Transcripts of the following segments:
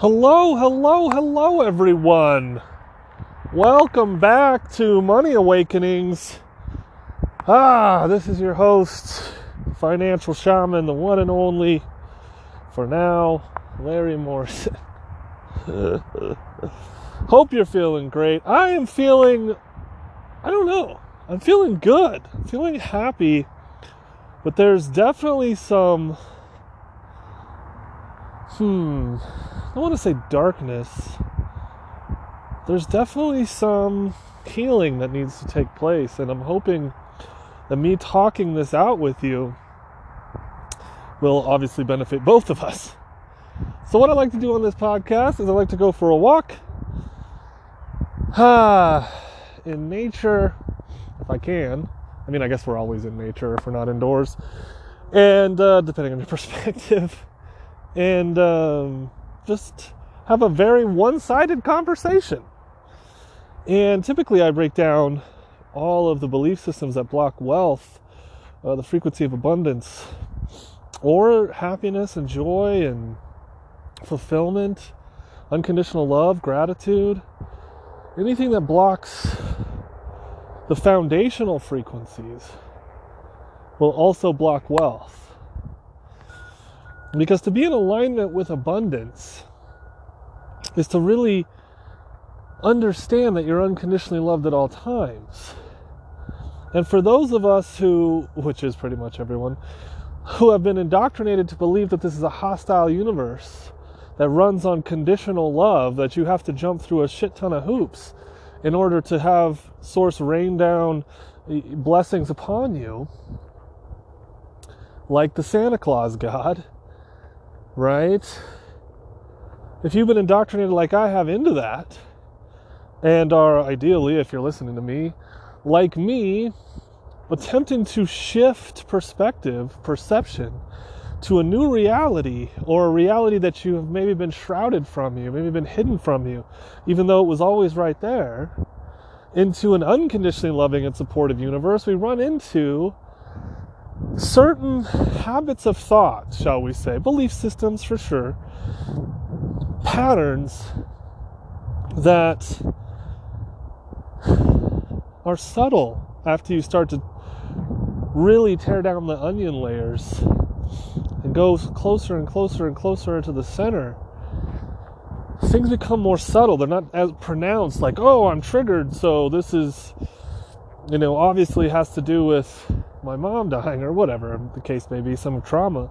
Hello, hello, hello, everyone. Welcome back to Money Awakenings. Ah, this is your host, financial shaman, the one and only, for now, Larry Morrison. Hope you're feeling great. I am feeling, I don't know, I'm feeling good. I'm feeling happy, but there's definitely some, hmm, I want to say darkness. There's definitely some healing that needs to take place, and I'm hoping that me talking this out with you will obviously benefit both of us. So, what I like to do on this podcast is I like to go for a walk ah, in nature, if I can. I mean, I guess we're always in nature if we're not indoors, and uh, depending on your perspective, and um, just have a very one sided conversation. And typically, I break down all of the belief systems that block wealth, uh, the frequency of abundance, or happiness and joy and fulfillment, unconditional love, gratitude, anything that blocks the foundational frequencies will also block wealth. Because to be in alignment with abundance is to really understand that you're unconditionally loved at all times. And for those of us who, which is pretty much everyone, who have been indoctrinated to believe that this is a hostile universe that runs on conditional love, that you have to jump through a shit ton of hoops in order to have Source rain down blessings upon you, like the Santa Claus God, right? If you've been indoctrinated like I have into that, and are ideally, if you're listening to me, like me, attempting to shift perspective, perception to a new reality or a reality that you have maybe been shrouded from you, maybe been hidden from you, even though it was always right there, into an unconditionally loving and supportive universe, we run into certain habits of thought, shall we say, belief systems for sure, patterns that are subtle after you start to really tear down the onion layers and go closer and closer and closer into the center. Things become more subtle. They're not as pronounced, like, oh, I'm triggered, so this is, you know, obviously has to do with my mom dying or whatever the case may be, some trauma.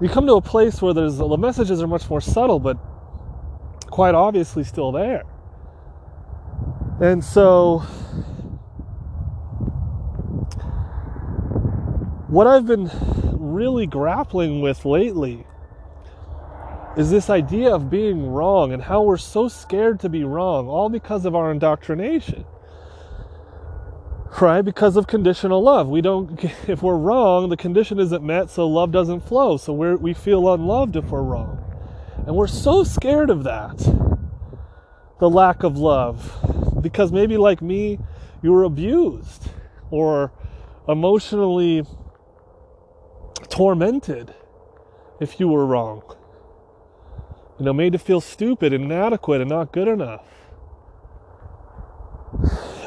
You come to a place where there's the messages are much more subtle, but quite obviously still there. And so, what I've been really grappling with lately is this idea of being wrong and how we're so scared to be wrong, all because of our indoctrination right? Because of conditional love. We don't, if we're wrong, the condition isn't met, so love doesn't flow. So we we feel unloved if we're wrong. And we're so scared of that, the lack of love. Because maybe, like me, you were abused or emotionally tormented if you were wrong. You know, made to feel stupid and inadequate and not good enough.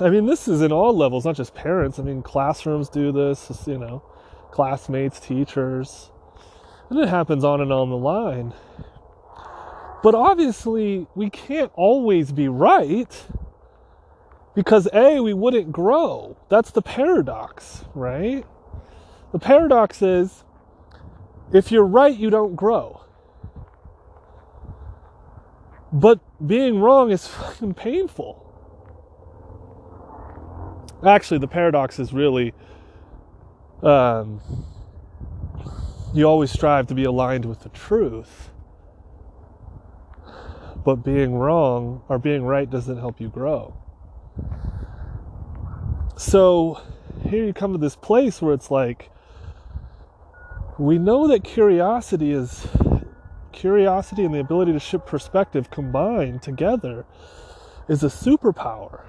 I mean, this is in all levels, not just parents. I mean, classrooms do this, you know, classmates, teachers, and it happens on and on the line. But obviously, we can't always be right because A, we wouldn't grow. That's the paradox, right? The paradox is if you're right, you don't grow. But being wrong is fucking painful actually the paradox is really um, you always strive to be aligned with the truth but being wrong or being right doesn't help you grow. So here you come to this place where it's like we know that curiosity is curiosity and the ability to shift perspective combined together is a superpower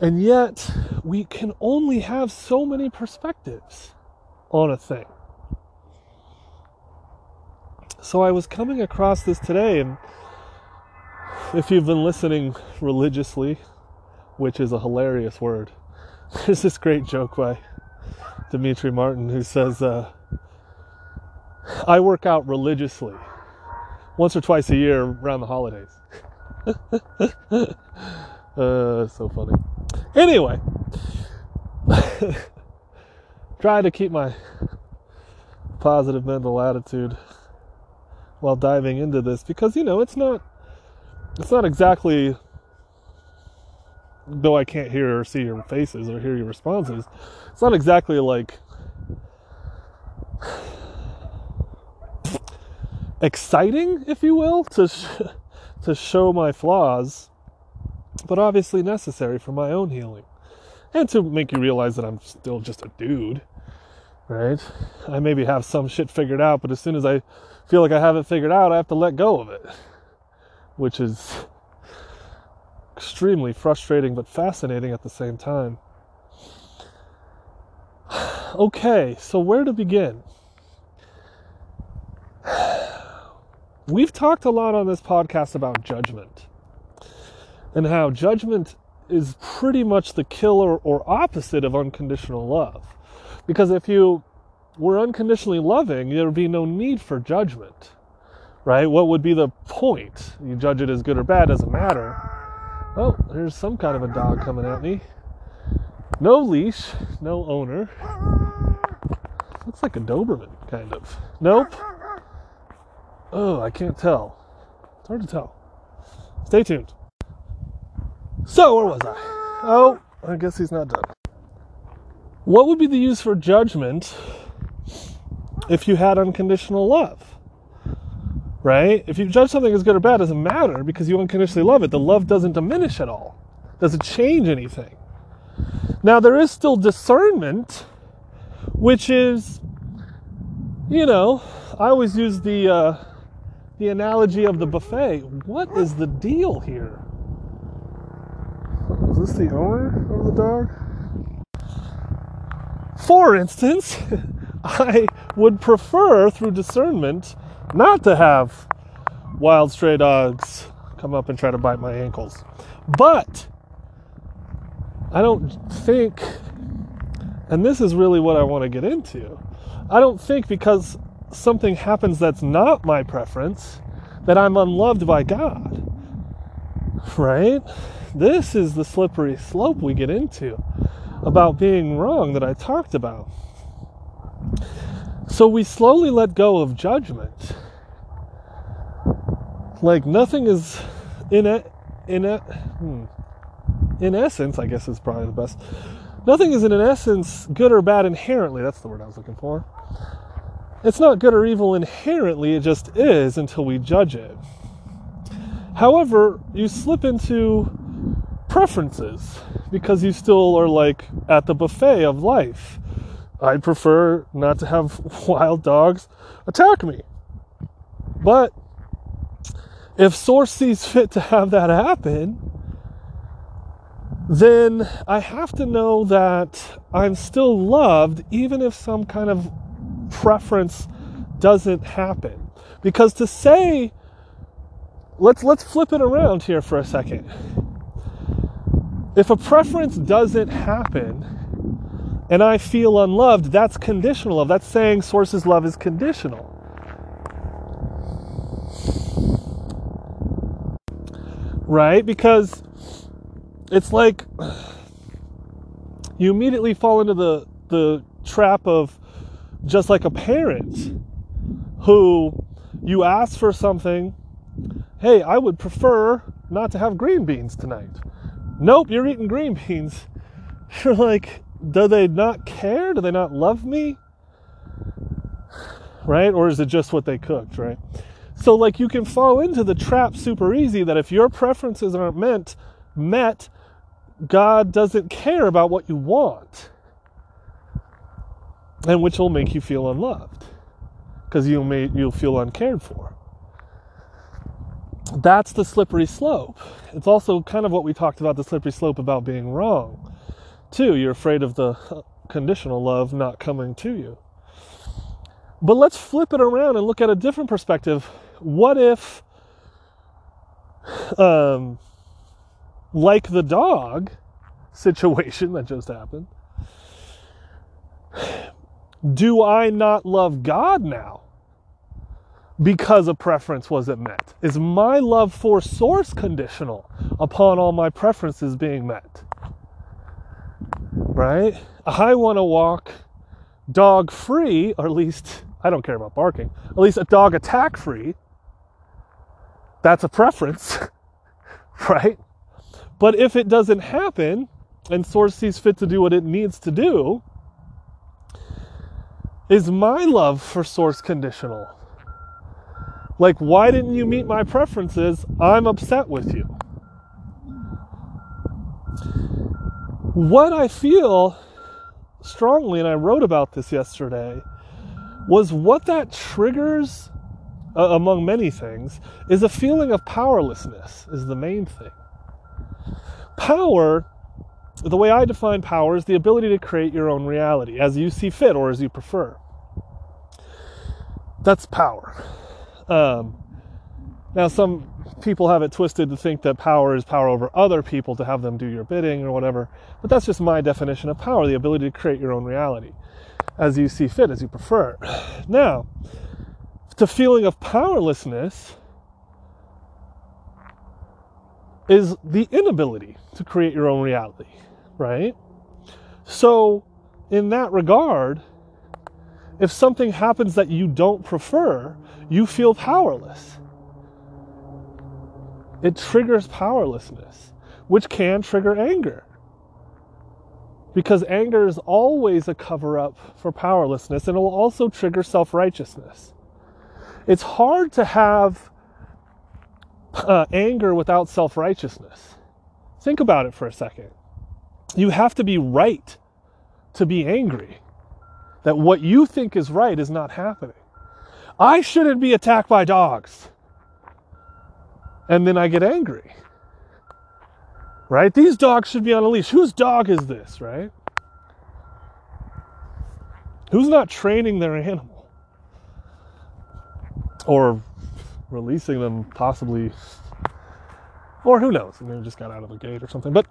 and yet, we can only have so many perspectives on a thing. So I was coming across this today, and if you've been listening religiously, which is a hilarious word, there's this great joke by Demetri Martin who says, uh, I work out religiously once or twice a year around the holidays. uh, so funny. Anyway, try to keep my positive mental attitude while diving into this because you know it's not it's not exactly though I can't hear or see your faces or hear your responses it's not exactly like exciting if you will to sh- to show my flaws but obviously necessary for my own healing and to make you realize that I'm still just a dude right? I maybe have some shit figured out, but as soon as I feel like I have it figured out, I have to let go of it, which is extremely frustrating but fascinating at the same time. Okay, so where to begin? We've talked a lot on this podcast about judgment and how judgment is pretty much the killer or opposite of unconditional love. Because if you were unconditionally loving, there would be no need for judgment, right? What would be the point? You judge it as good or bad, doesn't matter. Oh, there's some kind of a dog coming at me. No leash, no owner. Looks like a Doberman, kind of. Nope. Oh, I can't tell. It's hard to tell. Stay tuned. So, where was I? Oh, I guess he's not done. What would be the use for judgment if you had unconditional love? Right? If you judge something as good or bad, doesn't matter because you unconditionally love it. The love doesn't diminish at all. Doesn't change anything. Now there is still discernment, which is, you know, I always use the uh, the analogy of the buffet. What is the deal here? Is this the owner of the dog? For instance, I would prefer through discernment not to have wild stray dogs come up and try to bite my ankles. But I don't think, and this is really what I want to get into, I don't think because something happens that's not my preference that I'm unloved by God. Right? This is the slippery slope we get into about being wrong that I talked about. So we slowly let go of judgment. Like nothing is in it in it hmm, in essence, I guess is probably the best. Nothing is in an essence good or bad inherently. That's the word I was looking for. It's not good or evil inherently, it just is until we judge it. However, you slip into preferences because you still are like at the buffet of life. I prefer not to have wild dogs attack me. But if Source sees fit to have that happen, then I have to know that I'm still loved even if some kind of preference doesn't happen. Because to say, let's let's flip it around here for a second if a preference doesn't happen and I feel unloved, that's conditional love. That's saying Source's love is conditional. Right? Because it's like you immediately fall into the, the trap of just like a parent who you ask for something, hey, I would prefer not to have green beans tonight nope, you're eating green beans. You're like, do they not care? Do they not love me? Right? Or is it just what they cooked, right? So like you can fall into the trap super easy that if your preferences aren't meant met, God doesn't care about what you want. And which will make you feel unloved. Because you'll may, you'll feel uncared for that's the slippery slope. It's also kind of what we talked about the slippery slope about being wrong. Too, you're afraid of the conditional love not coming to you. But let's flip it around and look at a different perspective. What if, um, like the dog situation that just happened, do I not love God now because a preference wasn't met? Is my love for source conditional upon all my preferences being met? Right? I want to walk dog free, or at least I don't care about barking, at least a dog attack free. That's a preference, right? But if it doesn't happen and source sees fit to do what it needs to do, is my love for source conditional? Like, why didn't you meet my preferences? I'm upset with you. What I feel strongly, and I wrote about this yesterday, was what that triggers, uh, among many things, is a feeling of powerlessness, is the main thing. Power the way I define power is the ability to create your own reality as you see fit or as you prefer. That's power. Um, now, some people have it twisted to think that power is power over other people to have them do your bidding or whatever, but that's just my definition of power the ability to create your own reality as you see fit, as you prefer. Now, the feeling of powerlessness is the inability to create your own reality right? So, in that regard, if something happens that you don't prefer, you feel powerless. It triggers powerlessness, which can trigger anger. Because anger is always a cover up for powerlessness, and it will also trigger self righteousness. It's hard to have uh, anger without self righteousness. Think about it for a second you have to be right to be angry that what you think is right is not happening. I shouldn't be attacked by dogs. And then I get angry. Right? These dogs should be on a leash. Whose dog is this, right? Who's not training their animal? Or releasing them possibly or who knows, they just got out of the gate or something. But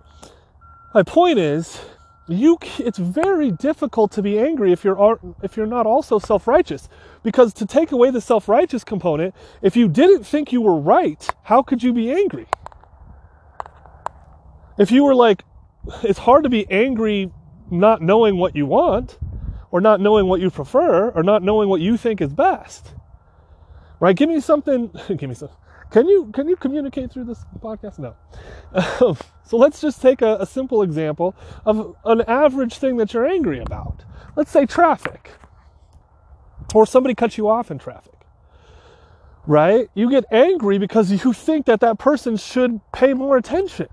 my point is, you it's very difficult to be angry if you're if you're not also self-righteous. Because to take away the self-righteous component if you didn't think you were right how could you be angry? If you were like it's hard to be angry not knowing what you want or not knowing what you prefer or not knowing what you think is best. Right? Give me something give me some can you can you communicate through this podcast? No. Um, so let's just take a, a simple example of an average thing that you're angry about. Let's say traffic, or somebody cuts you off in traffic. Right? You get angry because you think that that person should pay more attention.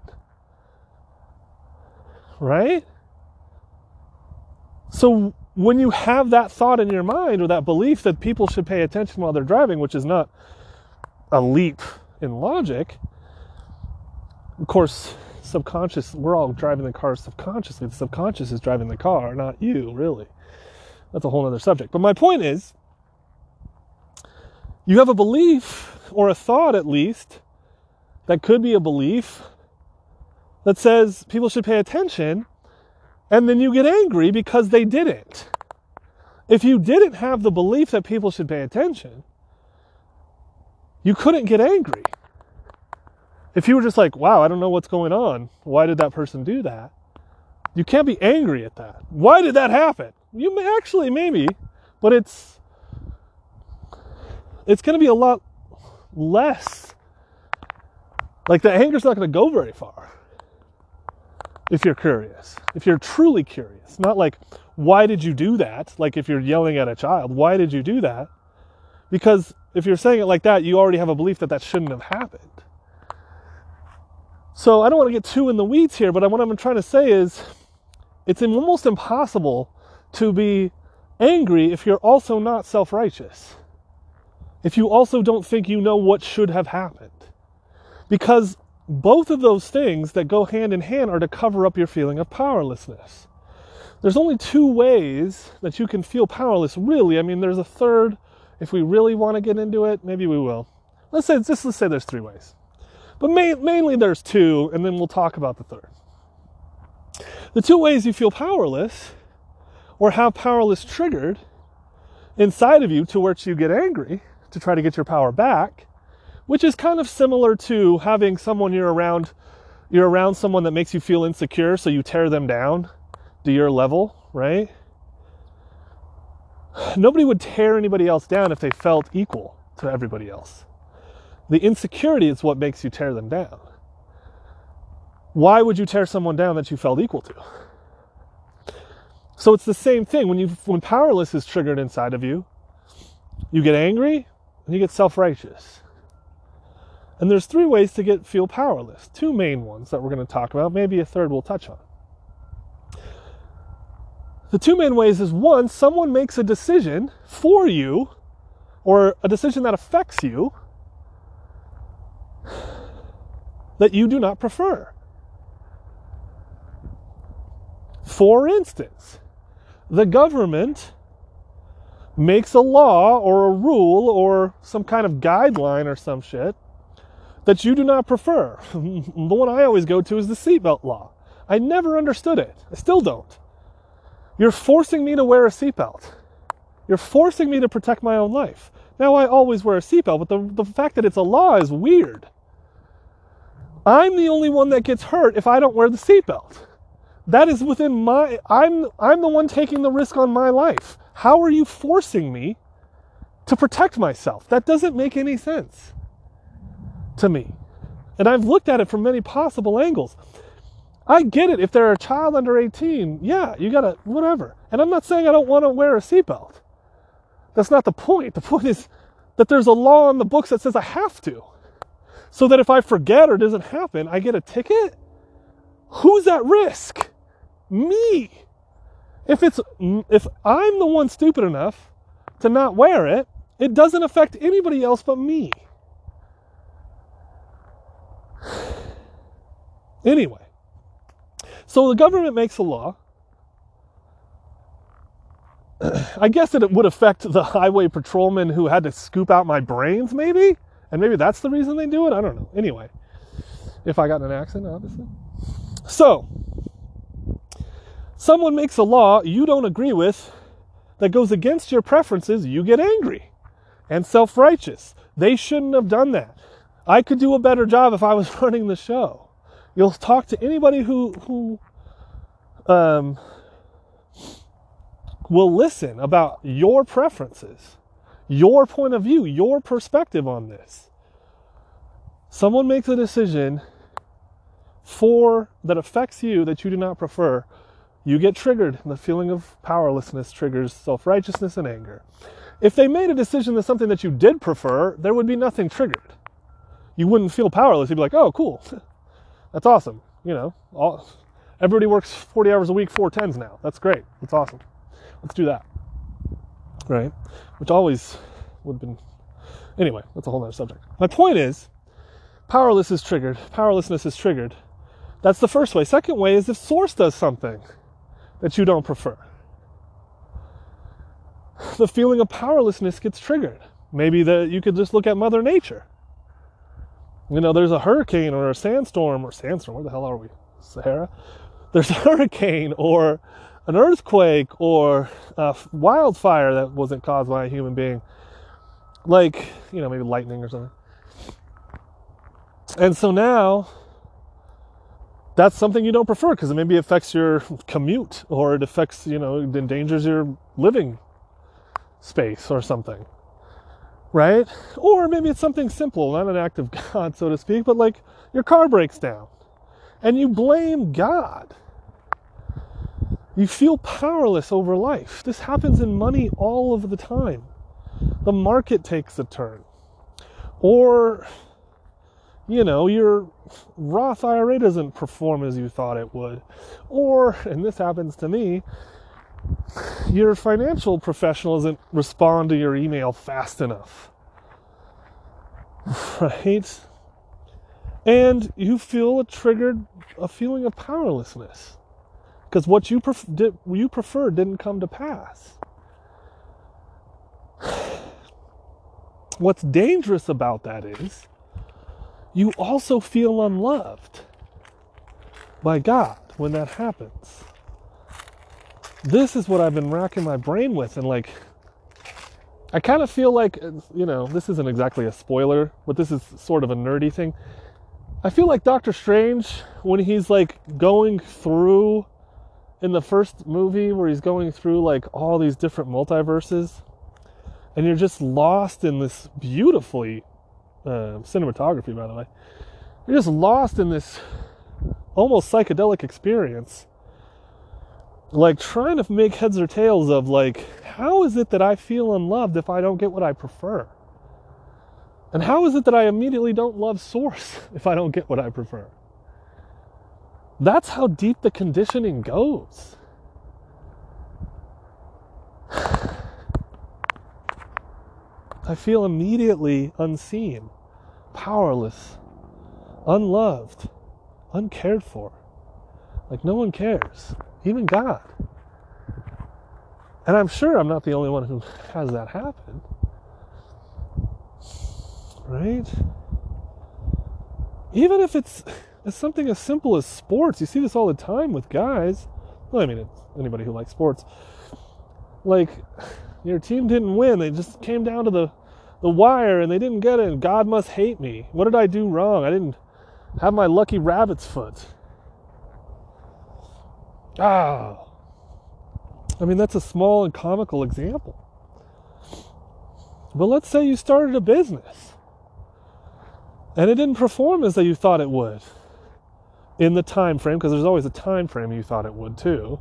Right? So when you have that thought in your mind or that belief that people should pay attention while they're driving, which is not a leap in logic. Of course, subconscious, we're all driving the car subconsciously. The subconscious is driving the car, not you, really. That's a whole other subject. But my point is, you have a belief, or a thought at least, that could be a belief that says people should pay attention, and then you get angry because they didn't. If you didn't have the belief that people should pay attention, you couldn't get angry. If you were just like, wow, I don't know what's going on. Why did that person do that? You can't be angry at that. Why did that happen? You may actually, maybe, but it's it's going to be a lot less. Like the anger's not going to go very far if you're curious. If you're truly curious, not like, why did you do that? Like if you're yelling at a child, why did you do that? Because if you're saying it like that, you already have a belief that that shouldn't have happened. So I don't want to get too in the weeds here, but what I'm trying to say is it's almost impossible to be angry if you're also not self righteous. If you also don't think you know what should have happened. Because both of those things that go hand in hand are to cover up your feeling of powerlessness. there's only two ways that you can feel powerless, really. I mean, there's a third. If we really want to get into it, maybe we will. Let's say, just let's say there's three ways. But mainly there's two, and then we'll talk about the third. The two ways you feel powerless or have powerless triggered inside of you to which you get angry to try to get your power back, which is kind of similar to having someone you're around you're around someone that makes you feel insecure so you tear them down to your level, right? Nobody would tear anybody else down if they felt equal to everybody else. The insecurity is what makes you tear them down. Why would you tear someone down that you felt equal to? So it's the same thing when you when powerless is triggered inside of you, you get angry and you get self-righteous. And there's three ways to get feel powerless. Two main ones that we're going to talk about, maybe a third we'll touch on. The two main ways is one, someone makes a decision for you or a decision that affects you that you do not prefer. For instance, the government makes a law or a rule or some kind of guideline or some shit that you do not prefer. the one I always go to is the seatbelt law. I never understood it. I still don't. You're forcing me to wear a seatbelt. You're forcing me to protect my own life. Now I always wear a seatbelt, but the, the fact that it's a law is weird. I'm the only one that gets hurt if I don't wear the seatbelt. That is within my I'm I'm the one taking the risk on my life. How are you forcing me to protect myself? That doesn't make any sense to me. And I've looked at it from many possible angles. I get it if they're a child under 18. Yeah, you gotta, whatever. And I'm not saying I don't want to wear a seatbelt. That's not the point. The point is that there's a law in the books that says I have to. So that if I forget or doesn't happen, I get a ticket? Who's at risk? Me. If it's if I'm the one stupid enough to not wear it, it doesn't affect anybody else but me. Anyway, so the government makes a law. I guess that it would affect the highway patrolman who had to scoop out my brains, maybe? And maybe that's the reason they do it? I don't know. Anyway, if I got in an accident, obviously. So, someone makes a law you don't agree with that goes against your preferences, you get angry and self righteous. They shouldn't have done that. I could do a better job if I was running the show. You'll talk to anybody who who um, will listen about your preferences, your point of view, your perspective on this. Someone makes a decision for that affects you that you do not prefer. You get triggered. The feeling of powerlessness triggers self-righteousness and anger. If they made a decision that's something that you did prefer, there would be nothing triggered. You wouldn't feel powerless. You'd be like, "Oh, cool. That's awesome. You know, all, everybody works 40 hours a week, four tens now. That's great. That's awesome. Let's do that. Right? Which always would have been. Anyway, that's a whole other subject. My point is, powerless is triggered. Powerlessness is triggered. That's the first way. Second way is if source does something that you don't prefer. The feeling of powerlessness gets triggered. Maybe that you could just look at Mother Nature you know, there's a hurricane or a sandstorm or sandstorm. Where the hell are we? Sahara. There's a hurricane or an earthquake or a wildfire that wasn't caused by a human being, like you know maybe lightning or something. And so now that's something you don't prefer because it maybe affects your commute or it affects you know it endangers your living space or something right? Or maybe it's something simple, not an act of God, so to speak, but like your car breaks down and you blame God. You feel powerless over life. This happens in money all of the time. The market takes a turn. Or, you know, your Roth IRA doesn't perform as you thought it would. Or, and this happens to me, your financial professional doesn't respond to your email fast enough. Right? And you feel a triggered a feeling of powerlessness. because what you, pref- did, you preferred didn't come to pass. What's dangerous about that is you also feel unloved by God when that happens. This is what I've been racking my brain with, and like, I kind of feel like, you know, this isn't exactly a spoiler, but this is sort of a nerdy thing. I feel like Doctor Strange, when he's like going through in the first movie, where he's going through like all these different multiverses, and you're just lost in this beautifully uh, cinematography, by the way. You're just lost in this almost psychedelic experience, like trying to make heads or tails of like, how is it that I feel unloved if I don't get what I prefer? And how is it that I immediately don't love Source if I don't get what I prefer? That's how deep the conditioning goes. I feel immediately unseen, powerless, unloved, uncared for. Like no one cares, even God. And I'm sure I'm not the only one who has that happen. Right? Even if it's, it's something as simple as sports, you see this all the time with guys. Well, I mean, anybody who likes sports. Like, your team didn't win. They just came down to the, the wire and they didn't get it. And God must hate me. What did I do wrong? I didn't have my lucky rabbit's foot. Ah. I mean, that's a small and comical example. But let's say you started a business and it didn't perform as you thought it would in the time frame because there's always a time frame you thought it would too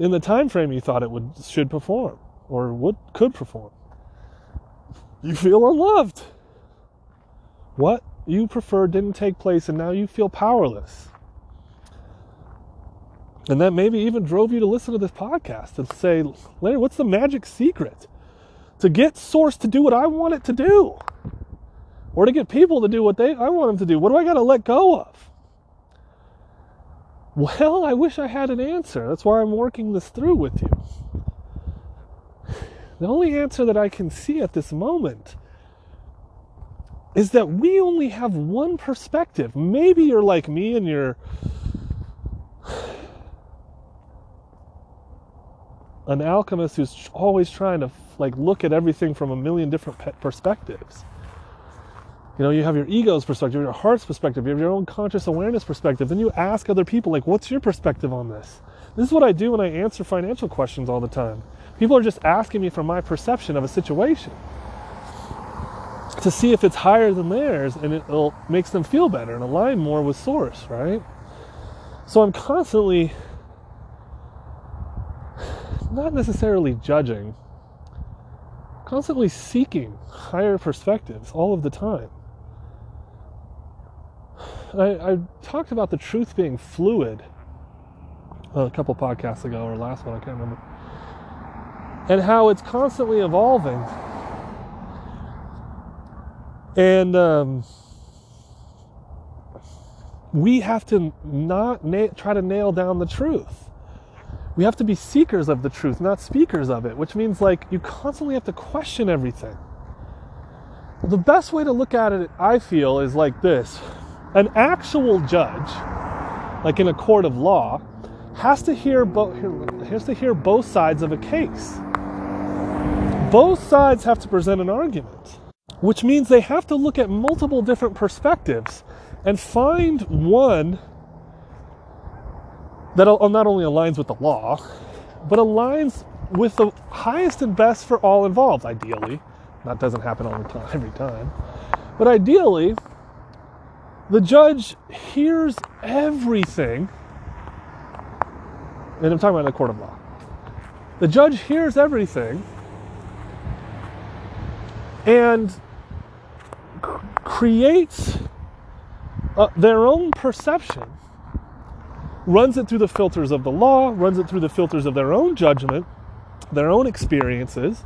in the time frame you thought it would should perform or would could perform. You feel unloved. What you preferred didn't take place and now you feel powerless. And that maybe even drove you to listen to this podcast and say, Larry, what's the magic secret to get Source to do what I want it to do? Or to get people to do what they I want them to do? What do I got to let go of? Well, I wish I had an answer. That's why I'm working this through with you. The only answer that I can see at this moment is that we only have one perspective. Maybe you're like me and you're an alchemist who's always trying to like look at everything from a million different perspectives. You know, you have your ego's perspective, your heart's perspective, you have your own conscious awareness perspective. Then you ask other people, like, what's your perspective on this? This is what I do when I answer financial questions all the time. People are just asking me for my perception of a situation to see if it's higher than theirs and it'll makes them feel better and align more with source, right? So I'm constantly not necessarily judging, constantly seeking higher perspectives all of the time. I, I talked about the truth being fluid a couple podcasts ago or last one, I can't remember and how it's constantly evolving. And um, we have to not na- try to nail down the truth. We have to be seekers of the truth, not speakers of it, which means like you constantly have to question everything. The best way to look at it, I feel, is like this an actual judge, like in a court of law, has to hear, bo- has to hear both sides of a case both sides have to present an argument, which means they have to look at multiple different perspectives and find one that not only aligns with the law, but aligns with the highest and best for all involved, ideally. That doesn't happen all the time, every time. But ideally, the judge hears everything, and I'm talking about the court of law. The judge hears everything and creates uh, their own perception, runs it through the filters of the law, runs it through the filters of their own judgment, their own experiences,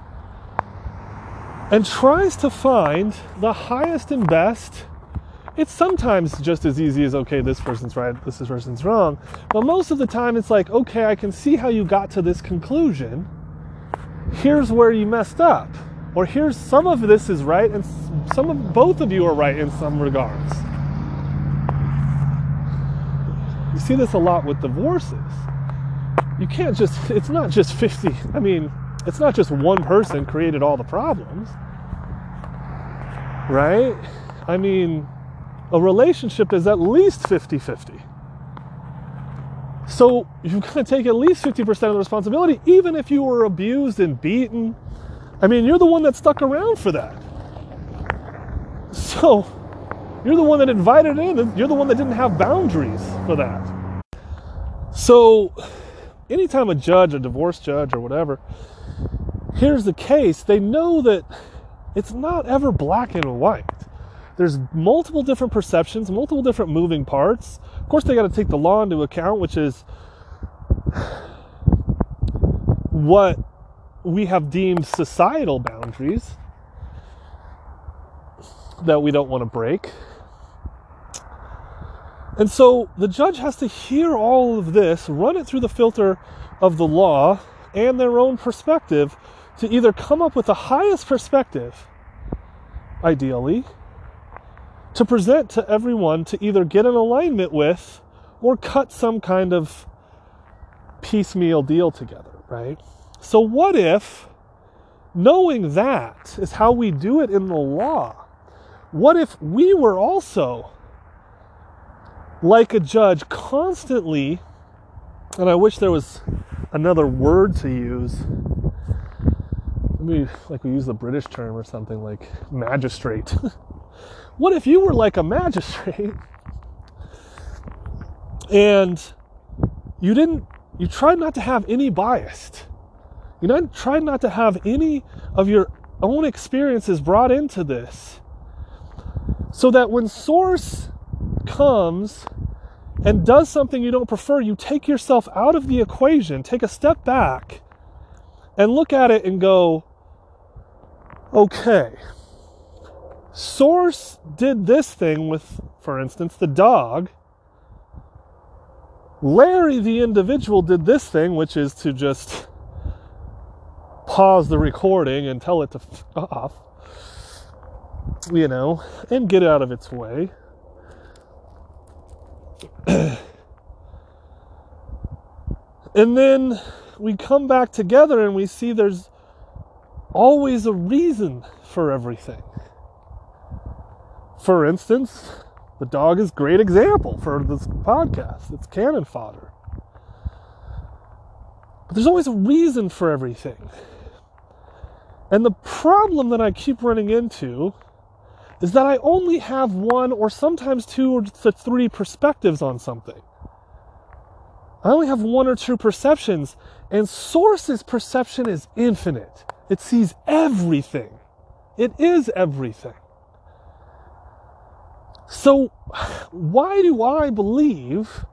and tries to find the highest and best it's sometimes just as easy as okay, this person's right, this person's wrong. But most of the time, it's like okay, I can see how you got to this conclusion. Here's where you messed up, or here's some of this is right, and some of both of you are right in some regards. You see this a lot with divorces. You can't just, it's not just 50. I mean, it's not just one person created all the problems, right? I mean, a relationship is at least 50 50. So you've got to take at least 50% of the responsibility, even if you were abused and beaten. I mean, you're the one that stuck around for that. So you're the one that invited in, you're the one that didn't have boundaries for that. So, anytime a judge, a divorce judge, or whatever, hears the case, they know that it's not ever black and white. There's multiple different perceptions, multiple different moving parts. Of course, they got to take the law into account, which is what we have deemed societal boundaries that we don't want to break. And so the judge has to hear all of this, run it through the filter of the law and their own perspective to either come up with the highest perspective, ideally, to present to everyone to either get an alignment with or cut some kind of piecemeal deal together, right? So, what if knowing that is how we do it in the law? What if we were also like a judge, constantly, and I wish there was another word to use. Maybe like we use the British term or something like magistrate. what if you were like a magistrate and you didn't, you tried not to have any bias? You know, tried not to have any of your own experiences brought into this. So that when source comes and does something you don't prefer, you take yourself out of the equation, take a step back, and look at it and go, okay, Source did this thing with, for instance, the dog. Larry, the individual, did this thing, which is to just pause the recording and tell it to f off, you know, and get out of its way. and then we come back together and we see there's always a reason for everything. For instance, the dog is great example for this podcast. It's cannon fodder. But there's always a reason for everything. And the problem that I keep running into is that I only have one or sometimes two or three perspectives on something. I only have one or two perceptions, and Source's perception is infinite. It sees everything, it is everything. So, why do I believe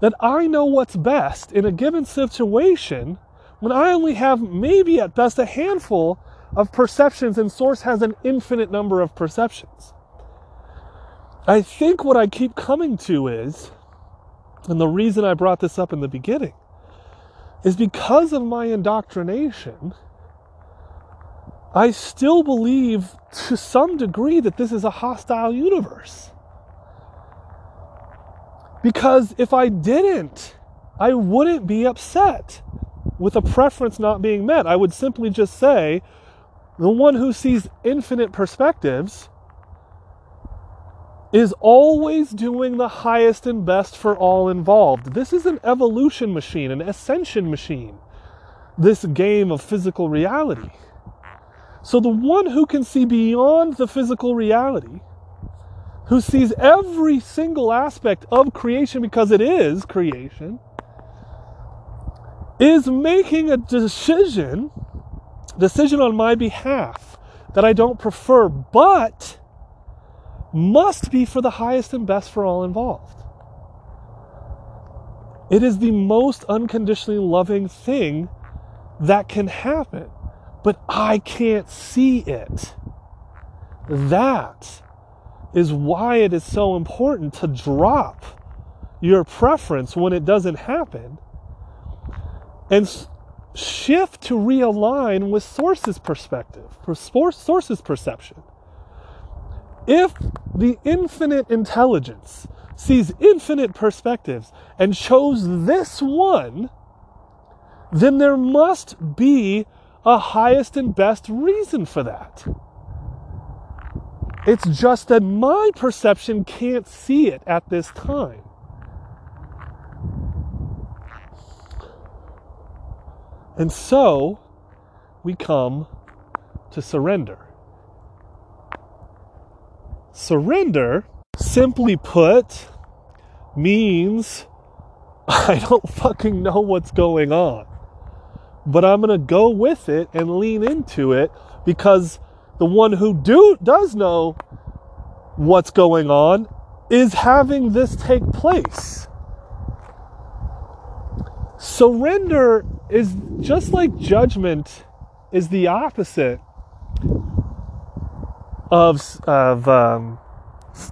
that I know what's best in a given situation when I only have maybe at best a handful of perceptions, and Source has an infinite number of perceptions. I think what I keep coming to is, and the reason I brought this up in the beginning, is because of my indoctrination, I still believe to some degree that this is a hostile universe. Because if I didn't, I wouldn't be upset with a preference not being met. I would simply just say, the one who sees infinite perspectives, is always doing the highest and best for all involved. This is an evolution machine, an ascension machine, this game of physical reality. So, the one who can see beyond the physical reality, who sees every single aspect of creation because it is creation, is making a decision decision on my behalf that I don't prefer, but must be for the highest and best for all involved. It is the most unconditionally loving thing that can happen, but I can't see it. That is why it is so important to drop your preference when it doesn't happen and shift to realign with source's perspective, source's perception. If the infinite intelligence sees infinite perspectives and chose this one, then there must be a highest and best reason for that. It's just that my perception can't see it at this time. And so we come to surrender. Surrender, simply put, means I don't fucking know what's going on. But I'm going to go with it and lean into it because the one who do does know what's going on is having this take place. Surrender is just like judgment is the opposite of, of um,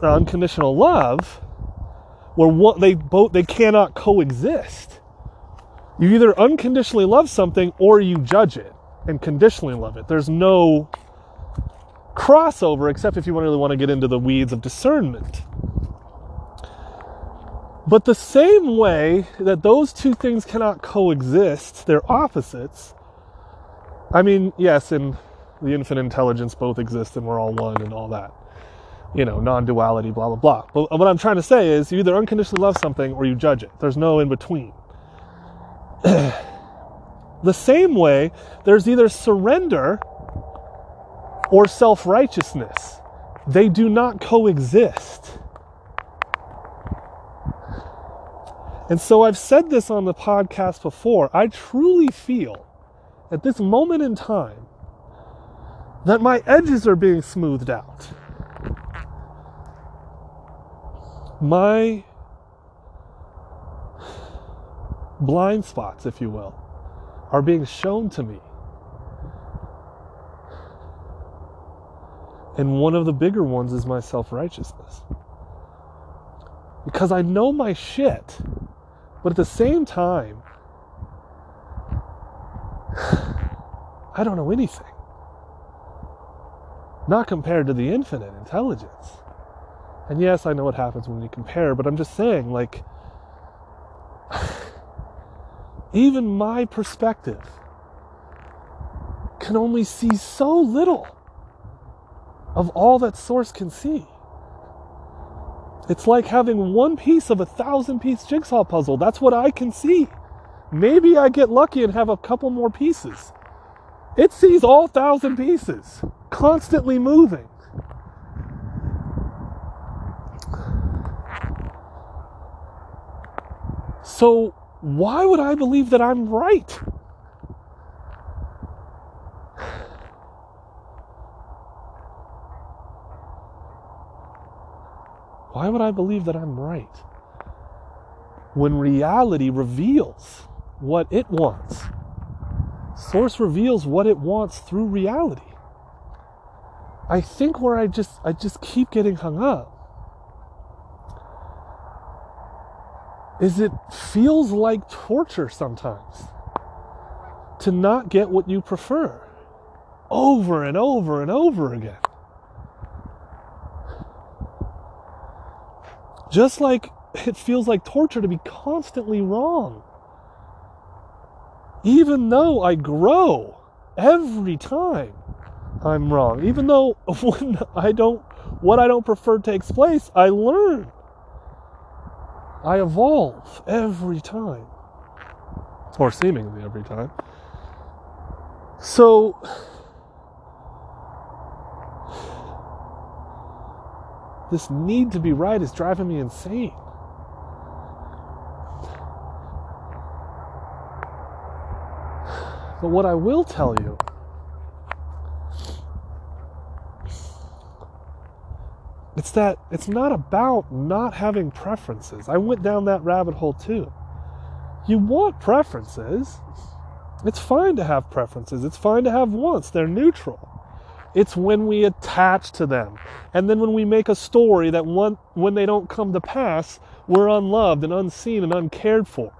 unconditional love, where what they both they cannot coexist. You either unconditionally love something or you judge it and conditionally love it. There's no crossover except if you really want to get into the weeds of discernment. But the same way that those two things cannot coexist, they're opposites. I mean, yes, in the infinite intelligence both exist and we're all one and all that. You know, non duality, blah, blah, blah. But what I'm trying to say is you either unconditionally love something or you judge it. There's no in between. the same way, there's either surrender or self righteousness. They do not coexist. And so I've said this on the podcast before. I truly feel at this moment in time that my edges are being smoothed out. My blind spots, if you will, are being shown to me. And one of the bigger ones is my self righteousness. Because I know my shit. But at the same time, I don't know anything. Not compared to the infinite intelligence. And yes, I know what happens when you compare, but I'm just saying, like, even my perspective can only see so little of all that Source can see. It's like having one piece of a thousand piece jigsaw puzzle. That's what I can see. Maybe I get lucky and have a couple more pieces. It sees all thousand pieces, constantly moving. So, why would I believe that I'm right? Why would I believe that I'm right? When reality reveals what it wants. Source reveals what it wants through reality. I think where I just I just keep getting hung up is it feels like torture sometimes to not get what you prefer over and over and over again. Just like it feels like torture to be constantly wrong. Even though I grow every time I'm wrong, even though when I don't, what I don't prefer takes place, I learn. I evolve every time, or seemingly every time. So, This need to be right is driving me insane. But what I will tell you it's that it's not about not having preferences. I went down that rabbit hole too. You want preferences. It's fine to have preferences. It's fine to have wants. They're neutral. It's when we attach to them. And then when we make a story that one, when they don't come to pass, we're unloved and unseen and uncared for.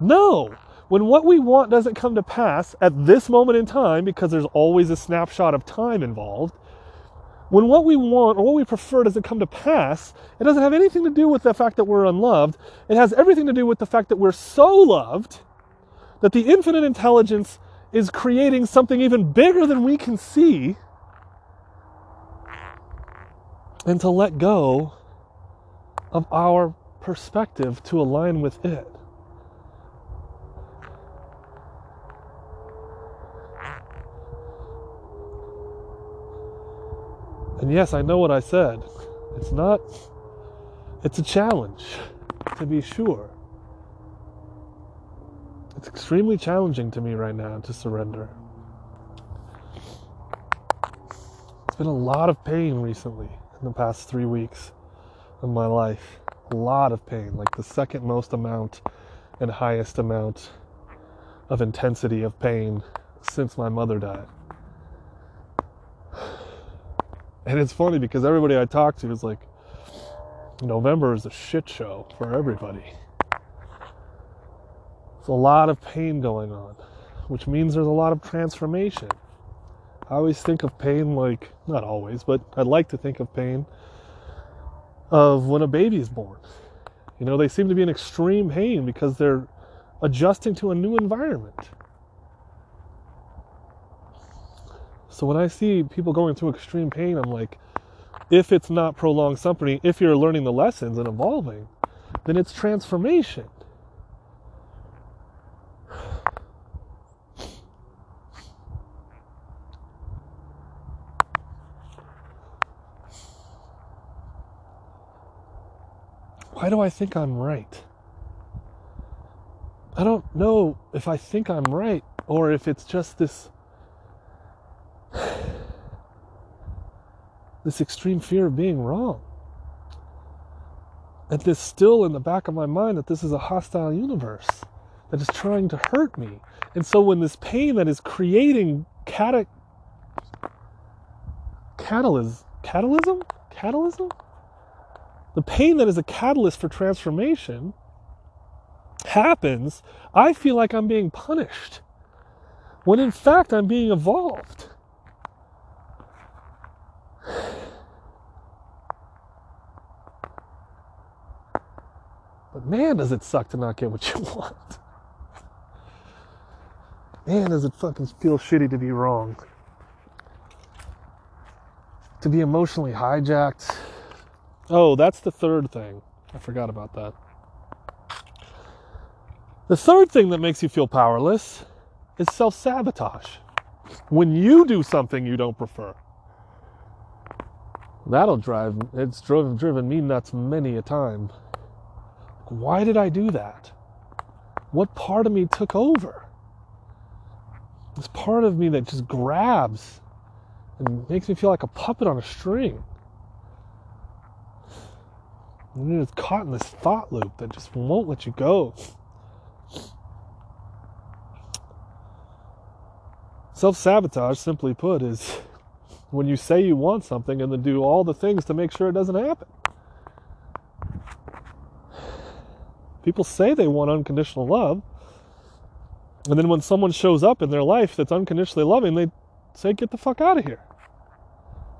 No. When what we want doesn't come to pass at this moment in time, because there's always a snapshot of time involved, when what we want or what we prefer doesn't come to pass, it doesn't have anything to do with the fact that we're unloved. It has everything to do with the fact that we're so loved that the infinite intelligence is creating something even bigger than we can see. And to let go of our perspective to align with it. And yes, I know what I said. It's not, it's a challenge, to be sure. It's extremely challenging to me right now to surrender. It's been a lot of pain recently in the past three weeks of my life. A lot of pain, like the second most amount and highest amount of intensity of pain since my mother died. And it's funny because everybody I talk to is like, November is a shit show for everybody. There's a lot of pain going on, which means there's a lot of transformation. I always think of pain like, not always, but I'd like to think of pain of when a baby is born. You know, they seem to be in extreme pain because they're adjusting to a new environment. So when I see people going through extreme pain, I'm like, if it's not prolonged suffering, if you're learning the lessons and evolving, then it's transformation. Why do I think I'm right? I don't know if I think I'm right or if it's just this this extreme fear of being wrong. And this still in the back of my mind that this is a hostile universe that is trying to hurt me. And so when this pain that is creating cata- catalysm, catalysm, catalysm, the pain that is a catalyst for transformation happens, I feel like I'm being punished. When in fact I'm being evolved. But man, does it suck to not get what you want. Man, does it fucking feel shitty to be wrong. To be emotionally hijacked. Oh, that's the third thing. I forgot about that. The third thing that makes you feel powerless is self sabotage. When you do something you don't prefer. That'll drive, it's driven, driven me nuts many a time. Why did I do that? What part of me took over? This part of me that just grabs and makes me feel like a puppet on a string. And you're just caught in this thought loop that just won't let you go. Self sabotage, simply put, is when you say you want something and then do all the things to make sure it doesn't happen. People say they want unconditional love. And then when someone shows up in their life that's unconditionally loving, they say, get the fuck out of here.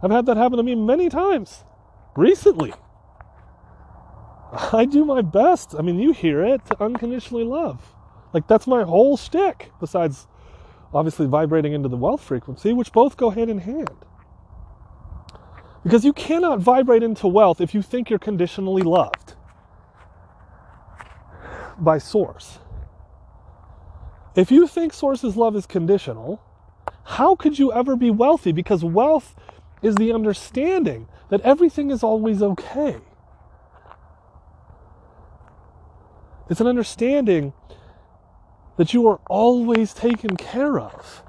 I've had that happen to me many times recently. I do my best. I mean, you hear it to unconditionally love. Like, that's my whole shtick, besides obviously vibrating into the wealth frequency, which both go hand in hand. Because you cannot vibrate into wealth if you think you're conditionally loved by source. If you think source's love is conditional, how could you ever be wealthy? Because wealth is the understanding that everything is always okay. It's an understanding that you are always taken care of,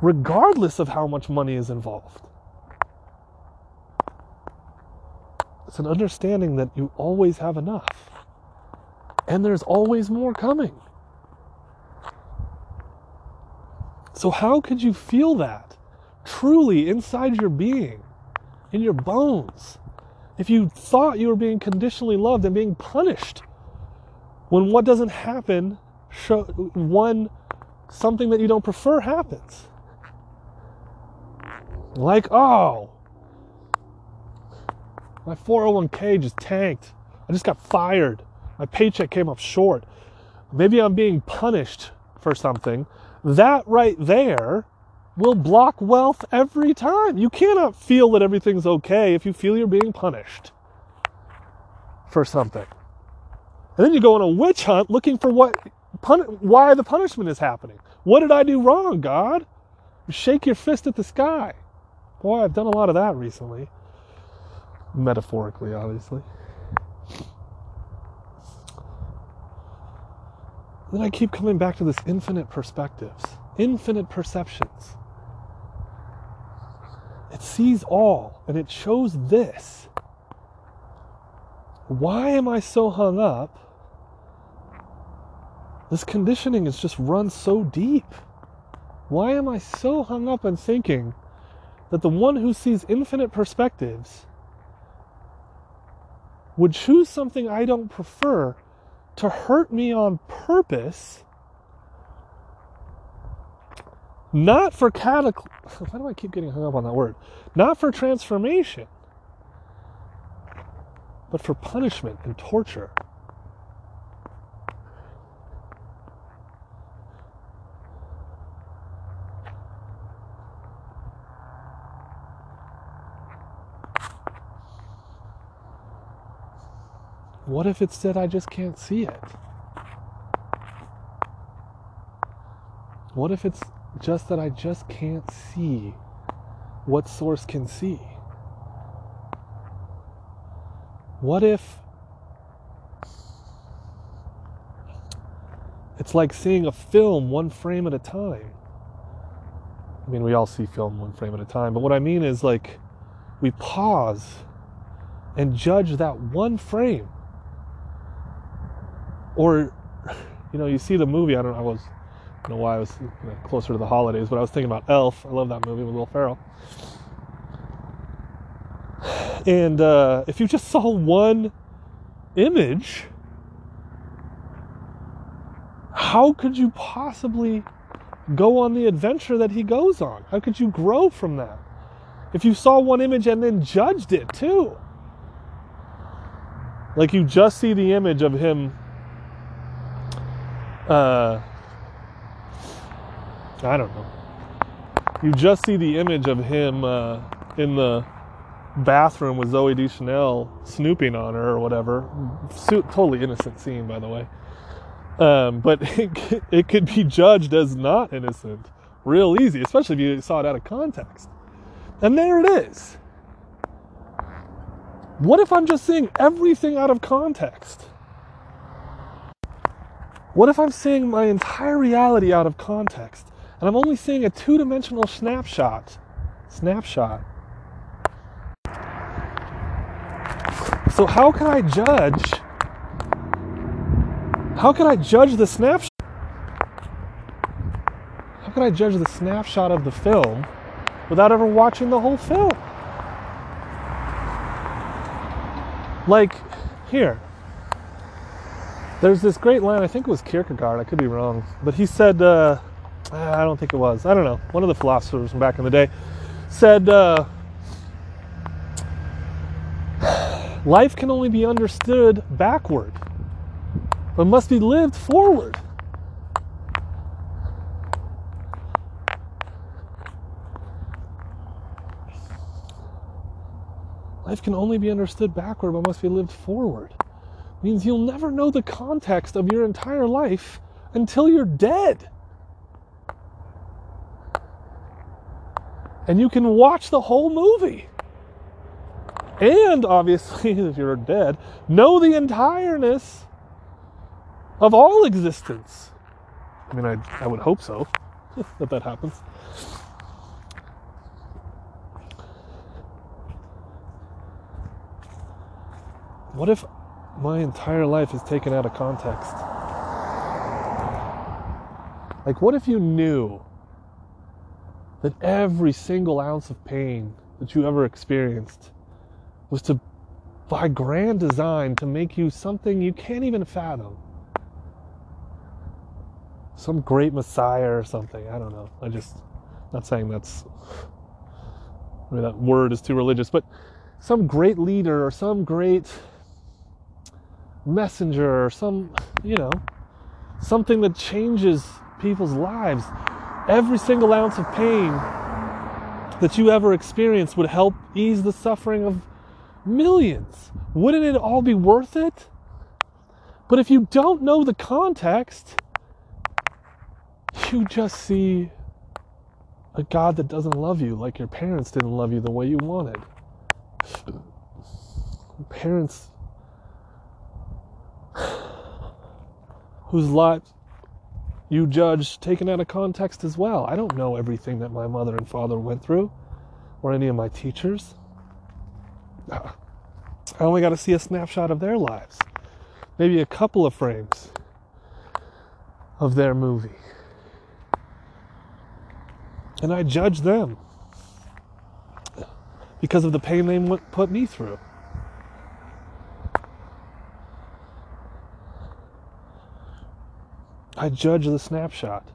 regardless of how much money is involved. It's an understanding that you always have enough and there's always more coming. So, how could you feel that truly inside your being, in your bones, if you thought you were being conditionally loved and being punished when what doesn't happen, show, one something that you don't prefer happens. Like, oh, my 401k just tanked. I just got fired. My paycheck came up short. Maybe I'm being punished for something. That right there will block wealth every time. You cannot feel that everything's okay if you feel you're being punished for something. And then you go on a witch hunt looking for what pun- why the punishment is happening. What did I do wrong, God? Shake your fist at the sky. Boy, I've done a lot of that recently. Metaphorically, obviously. Then I keep coming back to this infinite perspectives, infinite perceptions. It sees all and it shows this. Why am I so hung up? This conditioning has just run so deep. Why am I so hung up on thinking that the one who sees infinite perspectives would choose something I don't prefer to hurt me on purpose? Not for cataclysm. Why do I keep getting hung up on that word? Not for transformation, but for punishment and torture. What if it's that I just can't see it? What if it's just that I just can't see what source can see? What if it's like seeing a film one frame at a time? I mean, we all see film one frame at a time, but what I mean is like we pause and judge that one frame or you know, you see the movie. I don't know. I was, I don't know why I was closer to the holidays, but I was thinking about Elf. I love that movie with Will Ferrell. And uh, if you just saw one image, how could you possibly go on the adventure that he goes on? How could you grow from that? If you saw one image and then judged it too. Like you just see the image of him uh, I don't know. You just see the image of him uh, in the bathroom with Zooey Deschanel snooping on her or whatever. totally innocent scene, by the way. Um, but it, it could be judged as not innocent real easy, especially if you saw it out of context. And there it is. What if I'm just seeing everything out of context? What if I'm seeing my entire reality out of context and I'm only seeing a two dimensional snapshot? Snapshot. So, how can I judge? How can I judge the snapshot? How can I judge the snapshot of the film without ever watching the whole film? Like, here, there's this great line, I think it was Kierkegaard, I could be wrong, but he said, uh, I don't think it was, I don't know, one of the philosophers from back in the day said, uh, life can only be understood backward, but must be lived forward. Life can only be understood backward, but must be lived forward means you'll never know the context of your entire life until you're dead. And you can watch the whole movie. And obviously, if you're dead, know the entireness of all existence. I mean, I, I would hope so that that happens. What if my entire life is taken out of context. Like, what if you knew that every single ounce of pain that you ever experienced was to by grand design to make you something you can't even fathom? Some great messiah or something. I don't know. I just not saying that's I mean, that word is too religious but some great leader or some great messenger or some you know something that changes people's lives every single ounce of pain that you ever experienced would help ease the suffering of millions. Wouldn't it all be worth it? But if you don't know the context, you just see a God that doesn't love you like your parents didn't love you the way you wanted. Parents whose lives you judge taken out of context as well. I don't know everything that my mother and father went through or any of my teachers. I only got to see a snapshot of their lives, maybe a couple of frames of their movie. And I judge them because of the pain they put me through. I judge the snapshot,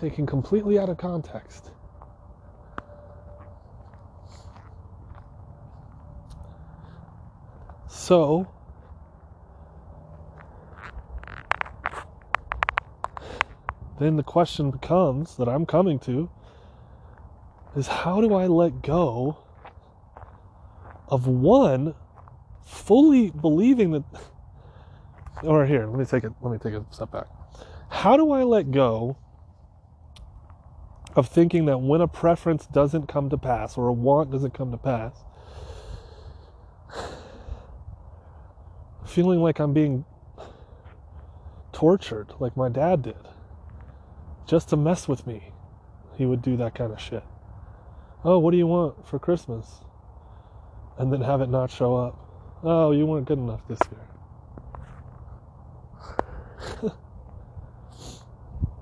taken completely out of context. So, then the question becomes that I'm coming to is how do I let go of one fully believing that or here, let me take it let me take a step back. How do I let go of thinking that when a preference doesn't come to pass or a want doesn't come to pass, feeling like I'm being tortured like my dad did just to mess with me. He would do that kind of shit. Oh, what do you want for Christmas? And then have it not show up. Oh, you weren't good enough this year.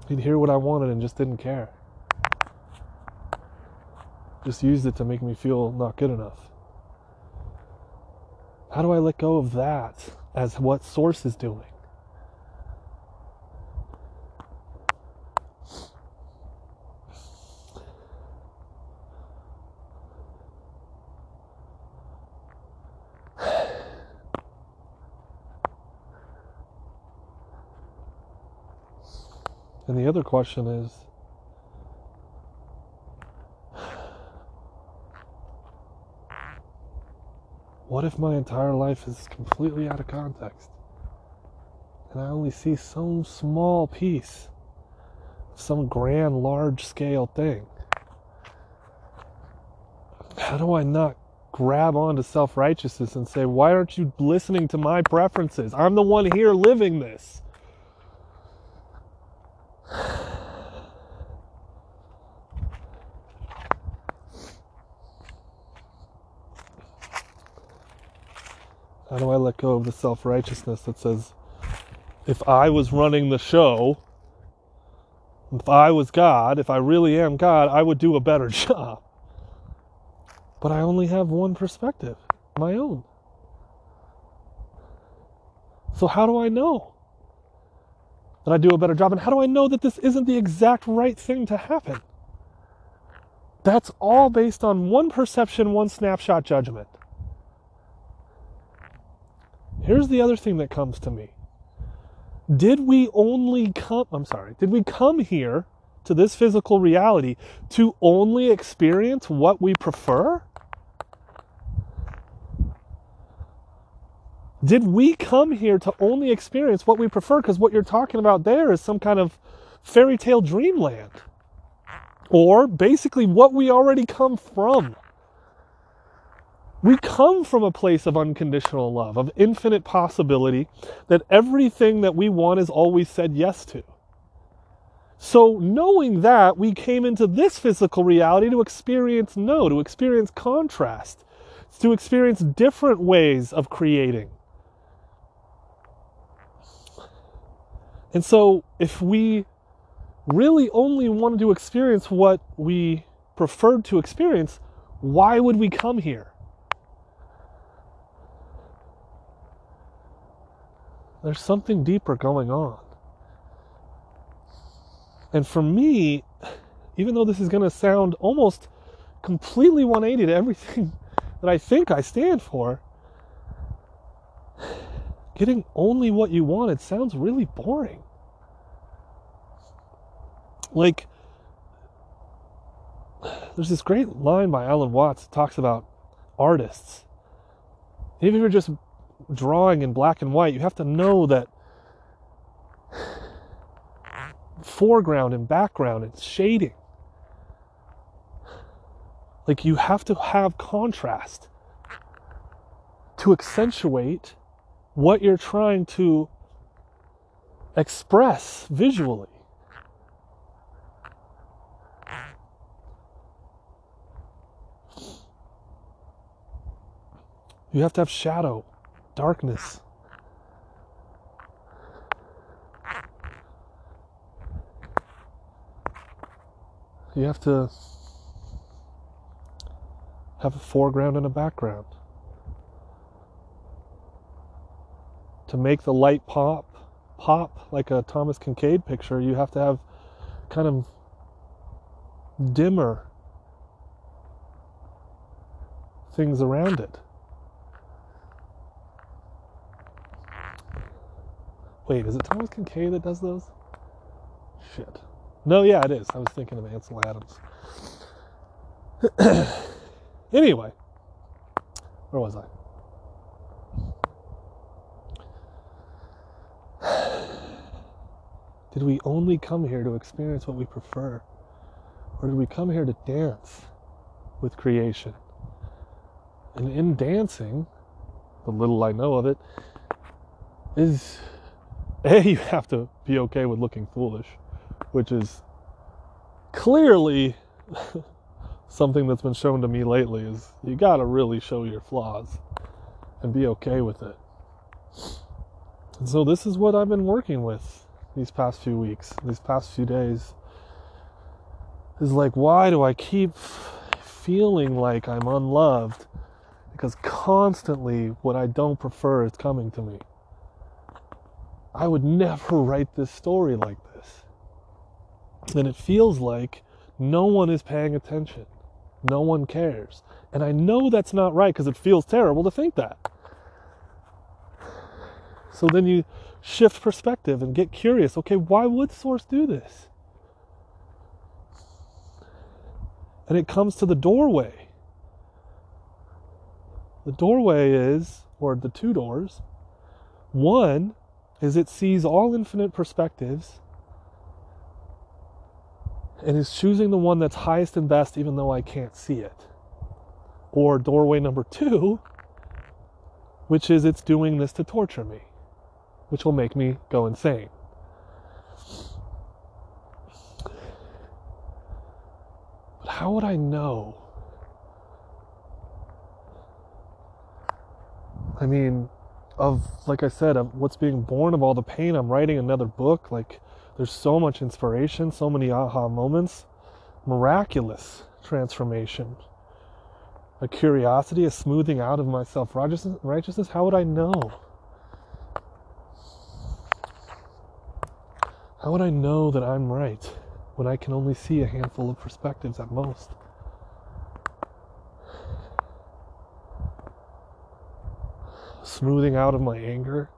He'd hear what I wanted and just didn't care. Just used it to make me feel not good enough. How do I let go of that as what Source is doing? And the other question is what if my entire life is completely out of context? And I only see some small piece of some grand, large scale thing. How do I not grab onto self righteousness and say, why aren't you listening to my preferences? I'm the one here living this. How do I let go of the self righteousness that says, if I was running the show, if I was God, if I really am God, I would do a better job. But I only have one perspective, my own. So, how do I know that I do a better job? And how do I know that this isn't the exact right thing to happen? That's all based on one perception, one snapshot judgment. Here's the other thing that comes to me. Did we only come, I'm sorry, did we come here to this physical reality to only experience what we prefer? Did we come here to only experience what we prefer? Because what you're talking about there is some kind of fairy tale dreamland. Or basically what we already come from. We come from a place of unconditional love, of infinite possibility, that everything that we want is always said yes to. So, knowing that, we came into this physical reality to experience no, to experience contrast, to experience different ways of creating. And so, if we really only wanted to experience what we preferred to experience, why would we come here? There's something deeper going on. And for me, even though this is going to sound almost completely 180 to everything that I think I stand for, getting only what you want, it sounds really boring. Like, there's this great line by Alan Watts that talks about artists. Even if you're just drawing in black and white, you have to know that foreground and background and shading. Like you have to have contrast to accentuate what you're trying to express visually. You have to have shadow, darkness. You have to have a foreground and a background. To make the light pop, pop like a Thomas Kinkade picture, you have to have kind of dimmer things around it. Wait, is it Thomas Kinkade that does those? Shit. No, yeah, it is. I was thinking of Ansel Adams. anyway, where was I? Did we only come here to experience what we prefer? Or did we come here to dance with creation? And in dancing, the little I know of it, is A, you have to be okay with looking foolish which is clearly something that's been shown to me lately is you got to really show your flaws and be okay with it. And so this is what I've been working with these past few weeks, these past few days. Is like why do I keep feeling like I'm unloved? Because constantly what I don't prefer is coming to me. I would never write this story like this and it feels like no one is paying attention. No one cares. And I know that's not right because it feels terrible to think that. So then you shift perspective and get curious. Okay, why would Source do this? And it comes to the doorway. The doorway is, or the two doors, one is it sees all infinite perspectives and is choosing the one that's highest and best even though I can't see it. Or doorway number two, which is it's doing this to torture me, which will make me go insane. But how would I know? I mean, of, like I said, of what's being born of all the pain, I'm writing another book. Like, there's so much inspiration, so many aha moments, miraculous transformation, a curiosity, a smoothing out of my self righteousness. How would I know? How would I know that I'm right when I can only see a handful of perspectives at most? Smoothing out of my anger,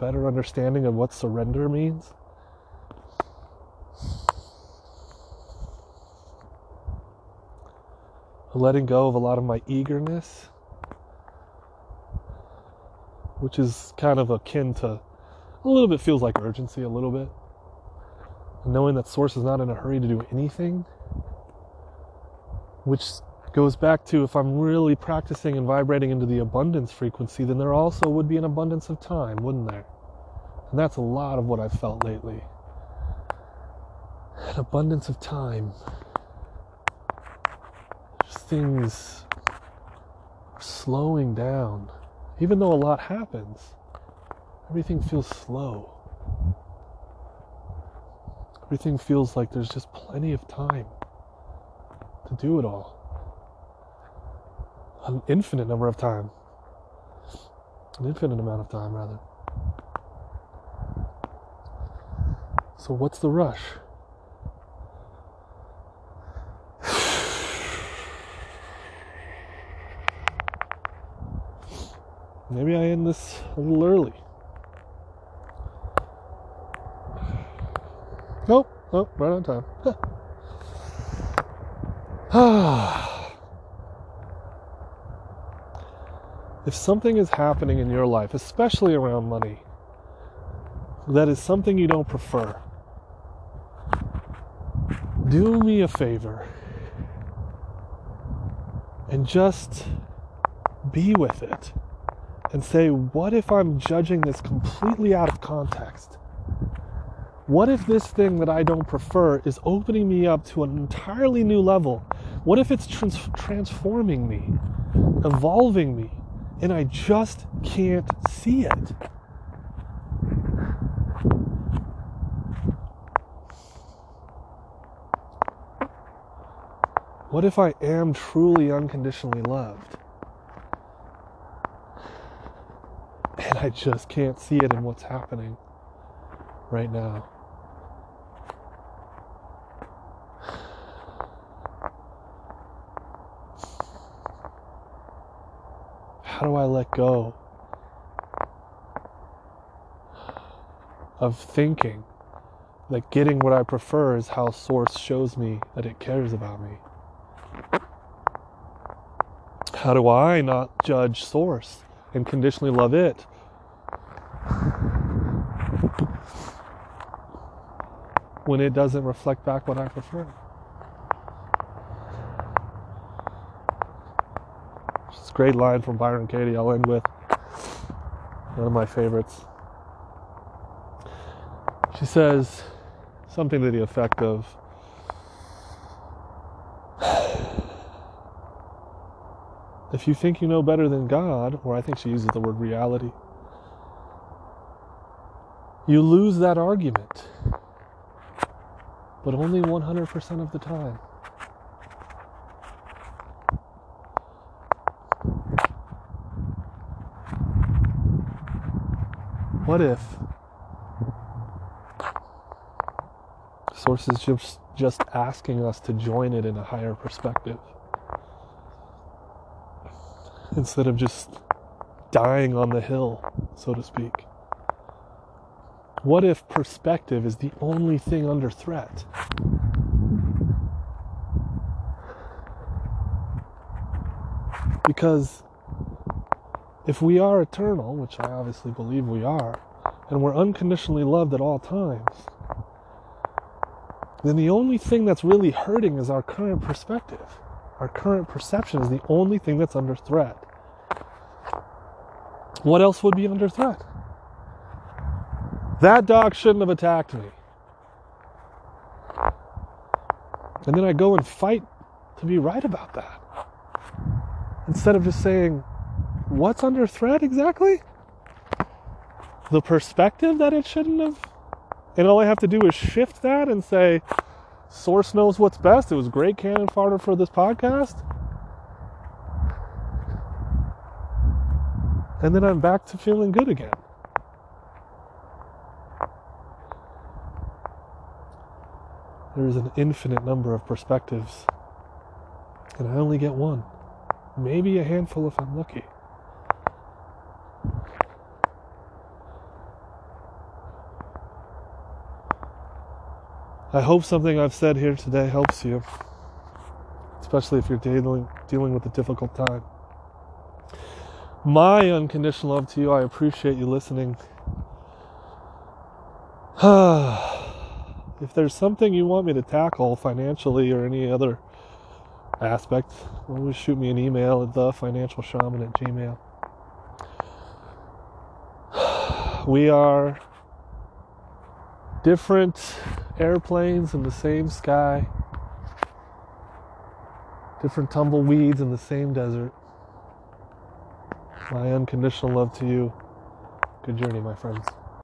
better understanding of what surrender means. Letting go of a lot of my eagerness, which is kind of akin to a little bit feels like urgency, a little bit. knowing that Source is not in a hurry to do anything, which goes back to if I'm really practicing and vibrating into the abundance frequency, then there also would be an abundance of time, wouldn't there? And that's a lot of what I've felt lately. An abundance of time. Just things are slowing down. Even though a lot happens, everything feels slow. Everything feels like there's just plenty of time to do it all. An infinite number of time. An infinite amount of time, rather. So, what's the rush? Maybe I end this a little early. Nope, nope, right on time. Ah. If something is happening in your life, especially around money, that is something you don't prefer, do me a favor and just be with it and say, what if I'm judging this completely out of context? What if this thing that I don't prefer is opening me up to an entirely new level? What if it's trans- transforming me, evolving me, and I just can't see it? What if I am truly unconditionally loved? And I just can't see it in what's happening right now. Do I let go of thinking that getting what I prefer is how Source shows me that it cares about me? How do I not judge Source and conditionally love it? When it doesn't reflect back what I prefer. It's a great line from Byron Katie I'll end with. One of my favorites. She says something to the effect of If you think you know better than God, or I think she uses the word reality, you lose that argument. But only 100% of the time. What if Source is just, just asking us to join it in a higher perspective? instead of just dying on the hill, so to speak? What if perspective is the only thing under threat? Because if we are eternal, which I obviously believe we are, and we're unconditionally loved at all times, then the only thing that's really hurting is our current perspective. Our current perception is the only thing that's under threat. What else would be under threat? That dog shouldn't have attacked me. And then I go and fight to be right about that. Instead of just saying, what's under threat exactly? The perspective that it shouldn't have. And all I have to do is shift that and say, Source knows what's best. It was great cannon fodder for this podcast. And then I'm back to feeling good again. There's an infinite number of perspectives, and I only get one. Maybe a handful if I'm lucky. I hope something I've said here today helps you, especially if you're dealing, dealing with a difficult time. My unconditional love to you, I appreciate you listening. if there's something you want me to tackle financially or any other aspect, always shoot me an email at thefinancialshaman at gmail. We are different airplanes in the same sky, different tumbleweeds in the same desert. My unconditional love to you. Good journey, my friends.